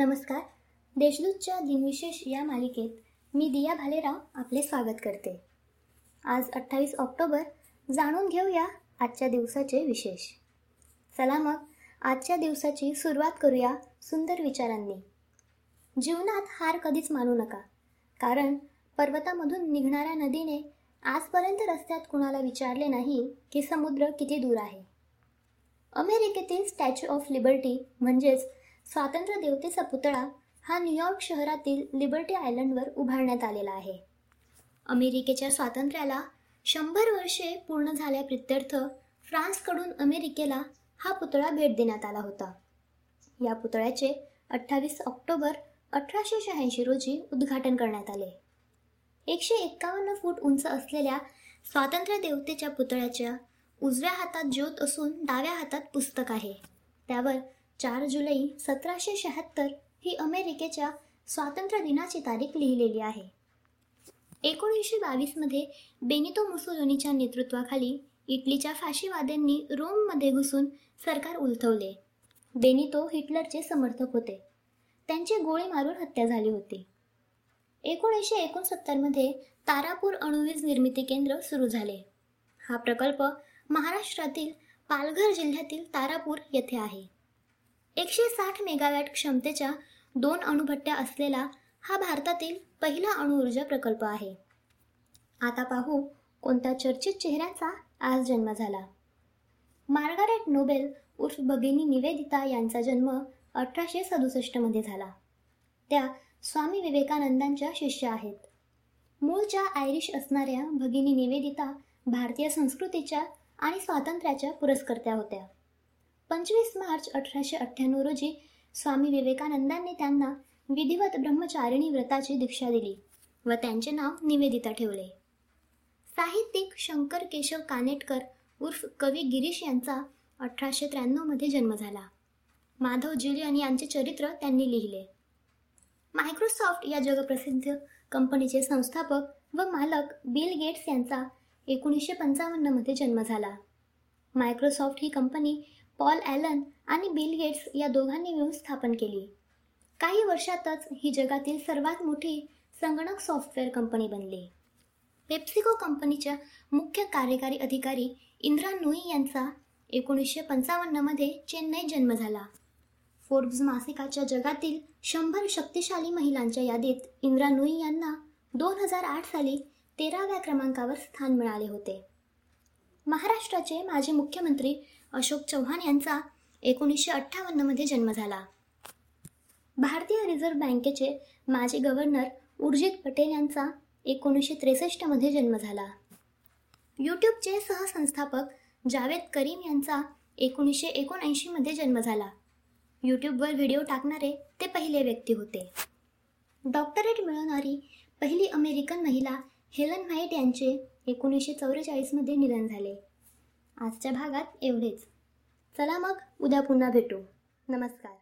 नमस्कार. देशदूतच्या दिनविशेष या मालिकेत मी दिया भालेराव आपले स्वागत करते. आज अठ्ठावीस ऑक्टोबर जाणून घेऊया आजच्या दिवसाचे विशेष. चला मग आजच्या दिवसाची सुरुवात करूया सुंदर विचारांनी. जीवनात हार कधीच मानू नका कारण पर्वतामधून निघणाऱ्या नदीने आजपर्यंत रस्त्यात कुणाला विचारले नाही की समुद्र किती दूर आहे. अमेरिकेतील स्टॅच्यू ऑफ लिबर्टी म्हणजेच स्वातंत्र्य देवतेचा पुतळा हा न्यूयॉर्क शहरातील लिबर्टी आयलंडवर उभारण्यात आलेला आहे. अमेरिकेच्या स्वातंत्र्याला शंभर वर्षे पूर्ण झाल्याप्रित्यर्थ फ्रान्सकडून अमेरिकेला हा पुतळा भेट देण्यात आला होता. या पुतळ्याचे अठ्ठावीस ऑक्टोबर अठराशे शहाऐंशी रोजी उद्घाटन करण्यात आले. एकशे एक्कावन्न फूट उंच असलेल्या स्वातंत्र्य देवतेच्या पुतळ्याच्या उजव्या हातात ज्योत असून डाव्या हातात पुस्तक आहे. त्यावर चार जुलै सतराशे शहात्तर ही अमेरिकेच्या स्वातंत्र्य दिनाची तारीख लिहिलेली आहे. एकोणीसशे बावीसमध्ये बेनितो मुसोलोनीच्या नेतृत्वाखाली इटलीच्या फाशीवाद्यांनी रोममध्ये घुसून सरकार उलथवले. बेनितो हिटलरचे समर्थक होते. त्यांची गोळी मारून हत्या झाली होती. एकोणीसशे एकोणसत्तरमध्ये तारापूर अणुवीज निर्मिती केंद्र सुरू झाले. हा प्रकल्प महाराष्ट्रातील पालघर जिल्ह्यातील तारापूर येथे आहे. एकशे साठ मेगावॅट क्षमतेच्या दोन अणुभट्ट्या असलेला हा भारतातील पहिला अणुऊर्जा प्रकल्प आहे. आता पाहू कोणत्या चर्चित चेहऱ्याचा आज जन्म झाला. मार्गारेट नोबेल उर्फ भगिनी निवेदिता यांचा जन्म अठराशे सदुसष्टमध्ये झाला. त्या स्वामी विवेकानंदांच्या शिष्य आहेत. मूळच्या आयरिश असणाऱ्या भगिनी निवेदिता भारतीय संस्कृतीच्या आणि स्वातंत्र्याच्या पुरस्कर्त्या होत्या. पंचवीस मार्च अठराशे अठ्ठ्याण्णव रोजी स्वामी विवेकानंदांनी त्यांना विधिवत ब्रह्मचारिणी व्रताची दीक्षा दिली व त्यांचे नाव निवेदिता ठेवले. साहित्यिक शंकर केशव कानेटकर उर्फ कवी गिरीश यांचा अठराशे त्र्याण्णवमध्ये जन्म झाला. माधव जुलियन यांचे चरित्र त्यांनी लिहिले. मायक्रोसॉफ्ट या जगप्रसिद्ध कंपनीचे संस्थापक व मालक बिल गेट्स यांचा एकोणीसशे पंचावन्नमध्ये जन्म झाला. मायक्रोसॉफ्ट ही कंपनी पॉल ॲलन आणि बिल गेट्स या दोघांनी मिळून स्थापन केली. काही वर्षातच ही जगातील सर्वात मोठी संगणक सॉफ्टवेअर कंपनी बनली. पेप्सिको कंपनीच्या मुख्य कार्यकारी अधिकारी इंद्रा नुई यांचा एकोणीसशे पंचावन्नमध्ये चेन्नईत जन्म झाला. फोर्ब्स मासिकाच्या जगातील शंभर शक्तिशाली महिलांच्या यादीत इंद्रा नुई यांना दोन हजार आठ साली तेराव्या क्रमांकावर स्थान मिळाले होते. महाराष्ट्राचे माजी मुख्यमंत्री अशोक चव्हाण यांचा एकोणीसशे अठ्ठावन्नमध्ये जन्म झाला. भारतीय रिझर्व्ह बँकेचे माजी गव्हर्नर उर्जित पटेल यांचा एकोणीसशे त्रेसष्टमध्ये जन्म झाला. यूट्यूबचे सहसंस्थापक जावेद करीम यांचा एकोणीसशे एकोणऐंशीमध्ये जन्म झाला. यूट्यूबवर व्हिडिओ टाकणारे ते पहिले व्यक्ती होते. डॉक्टरेट मिळवणारी पहिली अमेरिकन महिला हेलन व्हाईट यांचे एकोणीसशे चौवेचाळीसमध्ये निधन झाले. आजच्या भागात एवढेच. चला मग उद्या पुन्हा भेटू. नमस्कार.